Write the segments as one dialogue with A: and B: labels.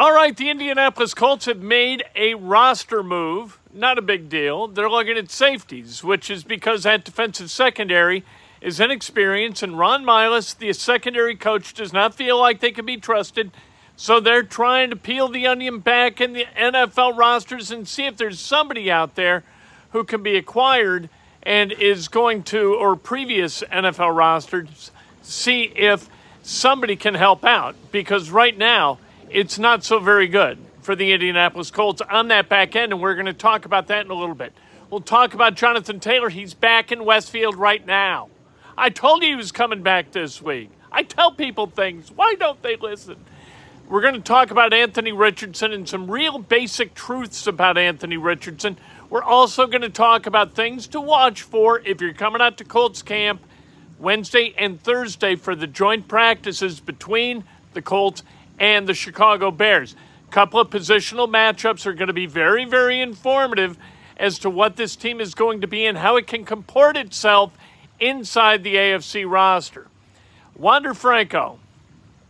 A: All right, the Indianapolis Colts have made a roster move. Not a big deal. They're looking at safeties, which is because that defensive secondary is inexperienced, and Ron Milus, the secondary coach, does not feel like they can be trusted. So they're trying to peel the onion back in the NFL rosters and see if there's somebody out there who can be acquired and is going to, or previous NFL rosters, see if somebody can help out. Because right now, it's not so very good for the Indianapolis Colts on that back end, and we're going to talk about that in a little bit. We'll talk about Jonathan Taylor. He's back in Westfield right now. I told you he was coming back this week. I tell people things. Why don't they listen? We're going to talk about Anthony Richardson and some real basic truths about Anthony Richardson. We're also going to talk about things to watch for if you're coming out to Colts camp Wednesday and Thursday for the joint practices between the Colts and the Chicago Bears. A couple of positional matchups are going to be very, very informative as to what this team is going to be and how it can comport itself inside the AFC roster. Wander Franco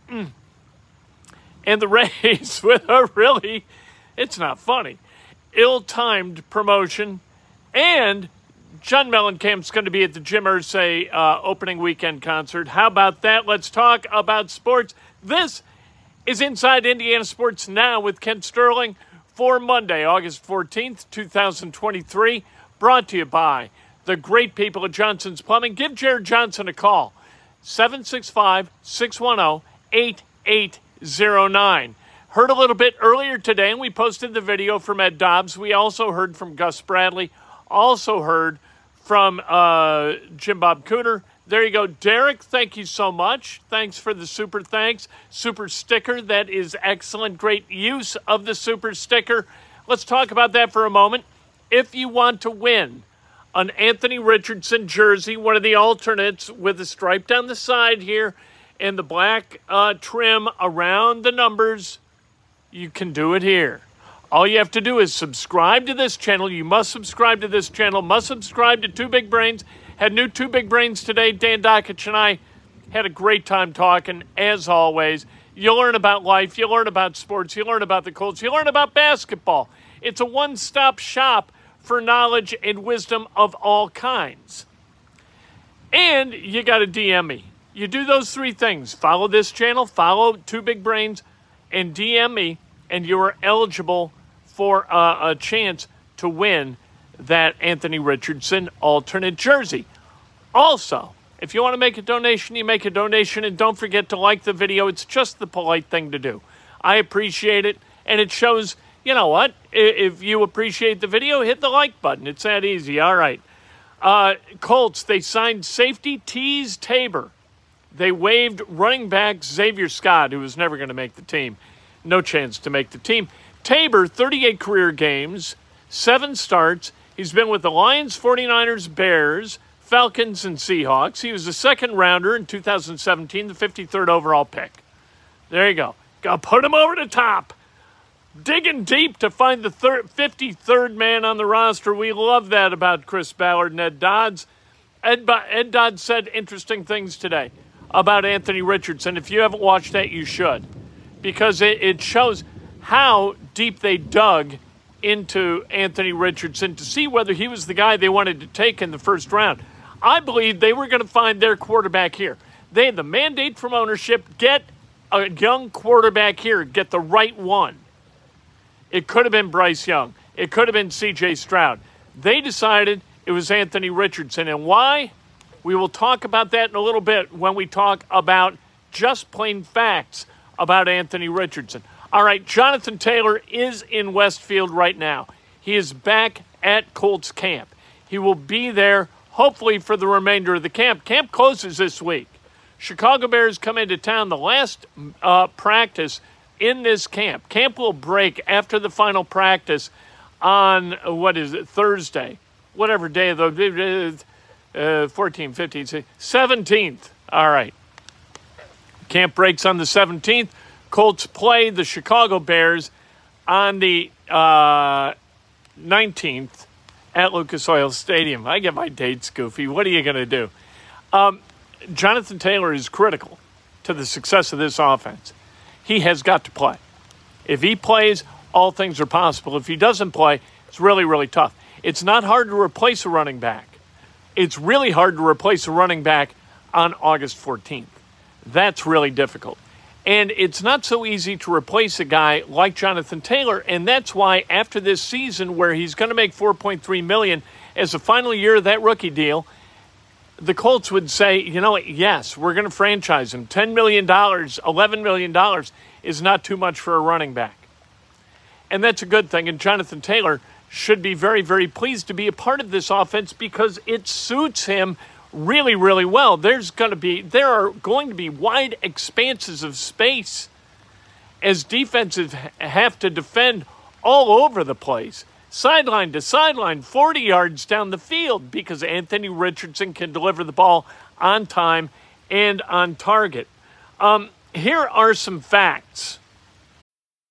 A: mm, and the Rays with a really, it's not funny, ill timed promotion. And John Mellencamp's going to be at the Jim Irsay uh, opening weekend concert. How about that? Let's talk about sports. This is Inside Indiana Sports Now with Kent Sterling for Monday, August 14th, 2023. Brought to you by the great people at Johnson's Plumbing. Give Jared Johnson a call, 765 610 8809. Heard a little bit earlier today, and we posted the video from Ed Dodds. We also heard from Gus Bradley, also heard from uh, Jim Bob Cooter there you go. Derek, thank you so much. Thanks for the super thanks. Super sticker. That is excellent. Great use of the super sticker. Let's talk about that for a moment. If you want to win an Anthony Richardson jersey, one of the alternates with a stripe down the side here and the black uh, trim around the numbers, you can do it here. All you have to do is subscribe to this channel. You must subscribe to this channel, must subscribe to Two Big Brains had new two big brains today. Dan Dakich and I had a great time talking, as always. You learn about life, you learn about sports, you learn about the Colts, you learn about basketball. It's a one stop shop for knowledge and wisdom of all kinds. And you got to DM me. You do those three things follow this channel, follow Two Big Brains, and DM me, and you are eligible for a, a chance to win that Anthony Richardson alternate jersey. Also, if you want to make a donation, you make a donation and don't forget to like the video. It's just the polite thing to do. I appreciate it, and it shows, you know what? If you appreciate the video, hit the like button. It's that easy. All right. Uh, Colts, they signed safety Teez Tabor. They waived running back Xavier Scott, who was never going to make the team. No chance to make the team. Tabor, 38 career games, seven starts. He's been with the Lions, 49ers, Bears, Falcons, and Seahawks. He was a second rounder in 2017, the 53rd overall pick. There you go. Go put him over the top. Digging deep to find the third, 53rd man on the roster. We love that about Chris Ballard and Ed Dodds. Ed, Ed Dodds said interesting things today about Anthony Richardson. If you haven't watched that, you should, because it, it shows how deep they dug into Anthony Richardson to see whether he was the guy they wanted to take in the first round. I believe they were going to find their quarterback here. They had the mandate from ownership get a young quarterback here, get the right one. It could have been Bryce Young, it could have been CJ Stroud. They decided it was Anthony Richardson. And why? We will talk about that in a little bit when we talk about just plain facts about Anthony Richardson. All right, Jonathan Taylor is in Westfield right now. He is back at Colts camp. He will be there hopefully for the remainder of the camp. Camp closes this week. Chicago Bears come into town the last uh, practice in this camp. Camp will break after the final practice on what is it, Thursday, whatever day of the uh, 14, 15, 17th. All right. Camp breaks on the 17th. Colts play the Chicago Bears on the uh, 19th at Lucas Oil Stadium. I get my dates goofy. What are you going to do? Um, Jonathan Taylor is critical to the success of this offense. He has got to play. If he plays, all things are possible. If he doesn't play, it's really, really tough. It's not hard to replace a running back. It's really hard to replace a running back on August 14th. That's really difficult. And it's not so easy to replace a guy like Jonathan Taylor, and that's why after this season where he's going to make 4.3 million as a final year of that rookie deal, the Colts would say, you know, what, yes, we're going to franchise him. $10 million, $11 million is not too much for a running back. And that's a good thing. And Jonathan Taylor should be very, very pleased to be a part of this offense because it suits him really, really well. There's going to be there are going to be wide expanses of space as defenses have to defend all over the place, sideline to sideline, 40 yards down the field, because Anthony Richardson can deliver the ball on time and on target. Um, here are some facts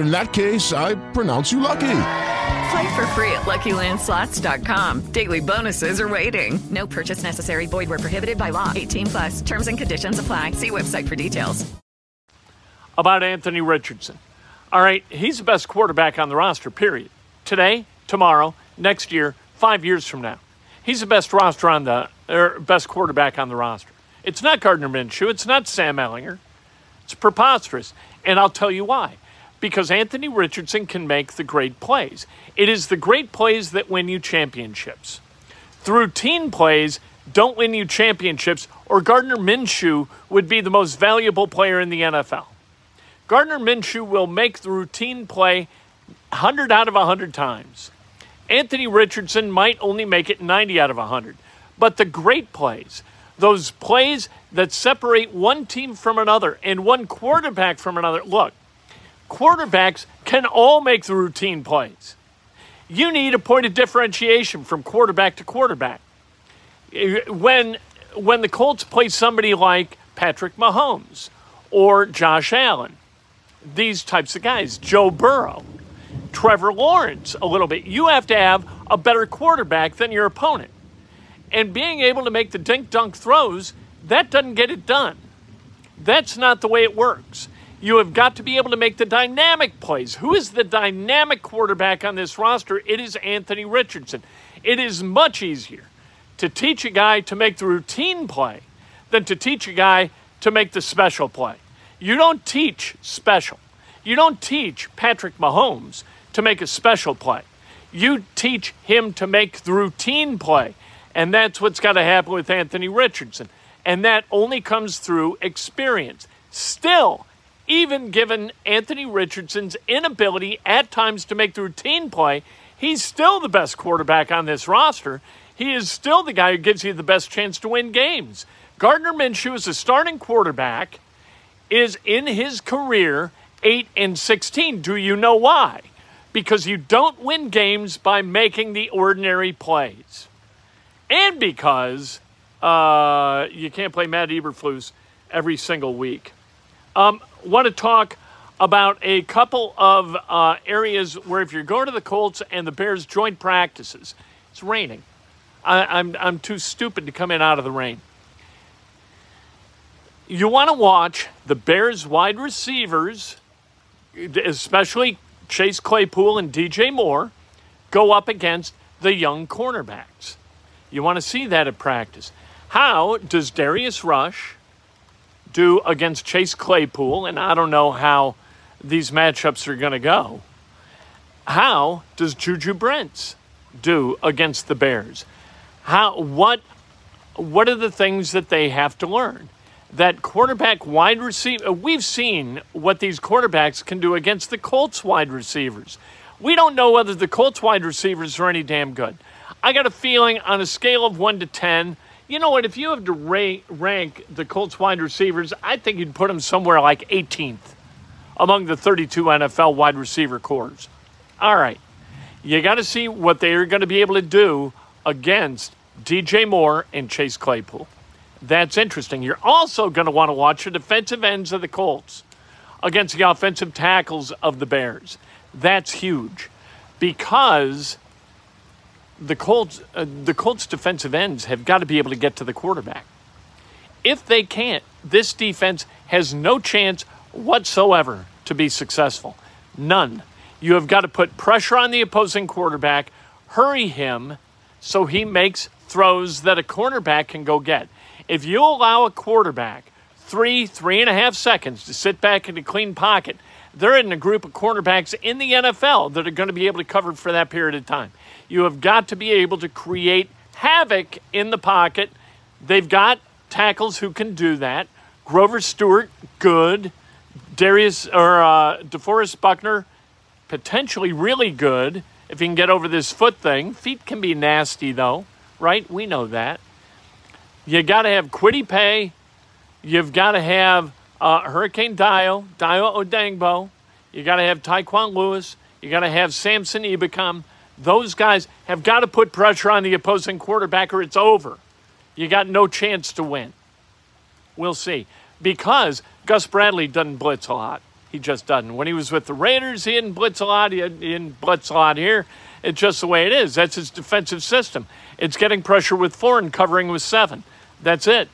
B: in that case, I pronounce you lucky.
C: Play for free at LuckyLandSlots.com. Daily bonuses are waiting. No purchase necessary. Void were prohibited by law. 18 plus. Terms and conditions apply. See website for details.
A: About Anthony Richardson. All right, he's the best quarterback on the roster. Period. Today, tomorrow, next year, five years from now, he's the best roster on the or best quarterback on the roster. It's not Gardner Minshew. It's not Sam Ehlinger. It's preposterous, and I'll tell you why because Anthony Richardson can make the great plays. It is the great plays that win you championships. The routine plays don't win you championships, or Gardner Minshew would be the most valuable player in the NFL. Gardner Minshew will make the routine play 100 out of 100 times. Anthony Richardson might only make it 90 out of 100. But the great plays, those plays that separate one team from another and one quarterback from another, look, quarterbacks can all make the routine plays. You need a point of differentiation from quarterback to quarterback. When, when the Colts play somebody like Patrick Mahomes or Josh Allen, these types of guys, Joe Burrow, Trevor Lawrence, a little bit, you have to have a better quarterback than your opponent. And being able to make the dink dunk throws, that doesn't get it done. That's not the way it works. You have got to be able to make the dynamic plays. Who is the dynamic quarterback on this roster? It is Anthony Richardson. It is much easier to teach a guy to make the routine play than to teach a guy to make the special play. You don't teach special. You don't teach Patrick Mahomes to make a special play. You teach him to make the routine play. And that's what's got to happen with Anthony Richardson. And that only comes through experience. Still, even given Anthony Richardson's inability at times to make the routine play, he's still the best quarterback on this roster. He is still the guy who gives you the best chance to win games. Gardner Minshew is a starting quarterback, is in his career 8 and 16. Do you know why? Because you don't win games by making the ordinary plays. And because uh, you can't play Matt Eberflus every single week. Um, want to talk about a couple of uh, areas where if you're going to the Colts and the Bears joint practices, it's raining. I, I'm, I'm too stupid to come in out of the rain. You want to watch the Bears wide receivers, especially Chase Claypool and DJ Moore, go up against the young cornerbacks. You want to see that at practice. How does Darius Rush do against Chase Claypool? And I don't know how these matchups are going to go. How does Juju Brents do against the Bears? How what what are the things that they have to learn? That quarterback wide receiver uh, we've seen what these quarterbacks can do against the Colts wide receivers. We don't know whether the Colts wide receivers are any damn good. I got a feeling on a scale of 1 to 10, you know what, if you have to rank, the Colts wide receivers, I think you'd put them somewhere like 18th among the 32 NFL wide receiver corps. All right. You got to see what they are going to be able to do against DJ Moore and Chase Claypool. That's interesting. You're also going to want to watch the defensive ends of the Colts against the offensive tackles of the Bears. That's huge because the Colts, uh, the Colts defensive ends have got to be able to get to the quarterback. If they can't, this defense has no chance whatsoever to be successful. None. You have got to put pressure on the opposing quarterback, hurry him so he makes throws that a cornerback can go get. If you allow a quarterback three, three and a half seconds to sit back in a clean pocket, they're in a group of cornerbacks in the NFL that are going to be able to cover for that period of time. You have got to be able to create havoc in the pocket. They've got tackles who can do that. Grover Stewart, good. Darius or uh, DeForest Buckner, potentially really good if he can get over this foot thing. Feet can be nasty though, right? We know that. You got to have Kwity Paye. You've got to have uh, Hurricane Dayo, Dayo Odeyingbo. You got to have Tyquan Lewis. You got to have Samson Ebukam. Those guys have got to put pressure on the opposing quarterback or it's over. You got no chance to win. We'll see. Because Gus Bradley doesn't blitz a lot. He just doesn't. When he was with the Raiders, he didn't blitz a lot. He didn't blitz a lot here. It's just the way it is. That's his defensive system. It's getting pressure with four and covering with seven. That's it.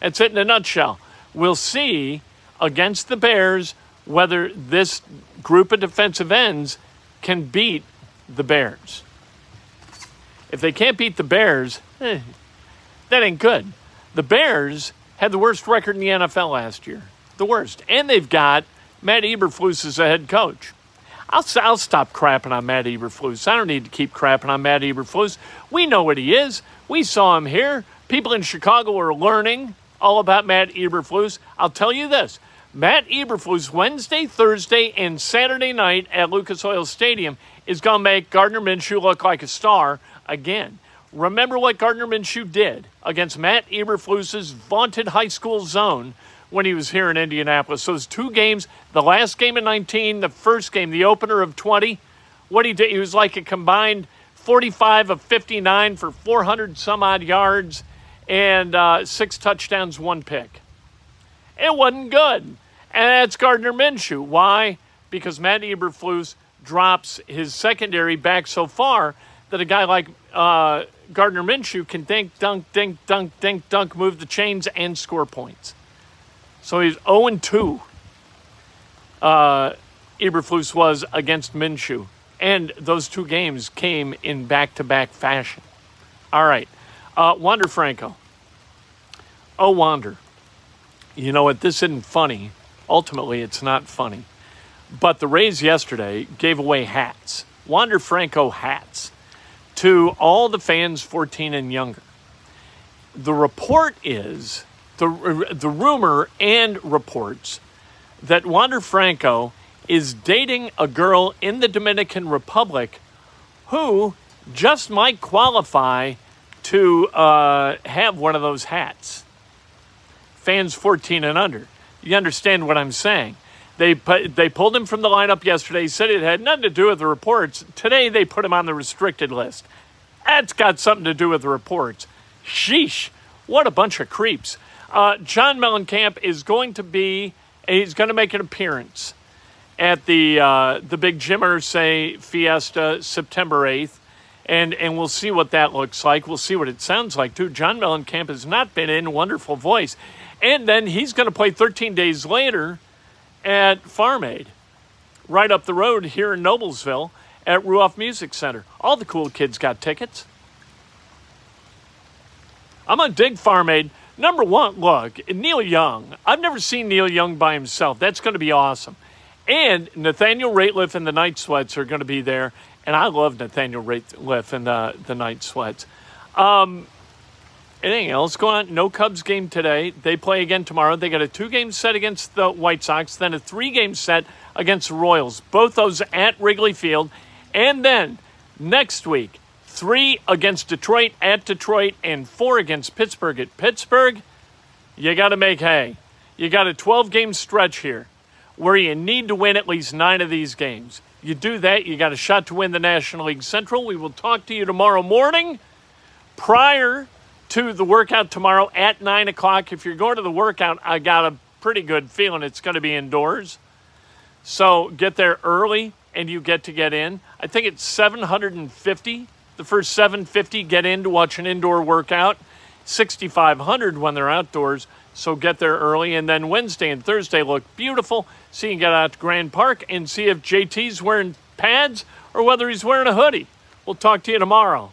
A: That's it in a nutshell. We'll see against the Bears whether this group of defensive ends can beat the Bears. If they can't beat the Bears, eh, that ain't good. The Bears had the worst record in the NFL last year. The worst. And they've got Matt Eberflus as a head coach. I'll, I'll stop crapping on Matt Eberflus. I don't need to keep crapping on Matt Eberflus. We know what he is. We saw him here. People in Chicago are learning all about Matt Eberflus. I'll tell you this Matt Eberflus, Wednesday, Thursday, and Saturday night at Lucas Oil Stadium is going to make Gardner Minshew look like a star again. Remember what Gardner Minshew did against Matt Eberflus's vaunted high school zone when he was here in Indianapolis. So those two games, the last game in 19, the first game, the opener of 20, what he did, he was like a combined 45 of 59 for 400 some odd yards and uh, six touchdowns, one pick. It wasn't good. And that's Gardner Minshew. Why? Because Matt Eberflus drops his secondary back so far that a guy like uh, Gardner Minshew can dink, dunk, dink, dunk, dink, dunk, move the chains, and score points. So he's 0 and 2. Uh, Eberflus was against Minshew. And those two games came in back to back fashion. All right. Uh, Wander Franco. Oh, Wander. You know what? This isn't funny. Ultimately, it's not funny. But the Rays yesterday gave away hats, Wander Franco hats, to all the fans 14 and younger. The report is the, the rumor and reports that Wander Franco is dating a girl in the Dominican Republic who just might qualify to uh, have one of those hats. Fans 14 and under. You understand what I'm saying? They put, they pulled him from the lineup yesterday. Said it had nothing to do with the reports. Today they put him on the restricted list. That's got something to do with the reports. Sheesh! What a bunch of creeps. Uh, John Mellencamp is going to be. He's going to make an appearance at the uh, the big Jim Irsay Fiesta September eighth, and and we'll see what that looks like. We'll see what it sounds like too. John Mellencamp has not been in wonderful voice, and then he's going to play 13 days later at Farm Aid, right up the road here in Noblesville at Ruoff Music Center. All the cool kids got tickets. I'm gonna dig Farm Aid. Number one, look, Neil Young. I've never seen Neil Young by himself. That's going to be awesome. And Nathaniel Rateliff and the Night Sweats are going to be there. And I love Nathaniel Rateliff and the, the Night Sweats. Um, anything else going on? No Cubs game today. They play again tomorrow. They got a two game set against the White Sox, then a three game set against the Royals. Both those at Wrigley Field. And then next week, three against Detroit at Detroit and four against Pittsburgh at Pittsburgh. You got to make hay. You got a 12 game stretch here where you need to win at least nine of these games. You do that, you got a shot to win the National League Central. We will talk to you tomorrow morning prior to the workout tomorrow at 9 o'clock. If you're going to the workout, I got a pretty good feeling it's going to be indoors. So get there early and you get to get in. I think it's 750. The first 750 get in to watch an indoor workout. 6,500 when they're outdoors. So get there early. And then Wednesday and Thursday look beautiful. So you get out to Grand Park and see if JT's wearing pads or whether he's wearing a hoodie. We'll talk to you tomorrow.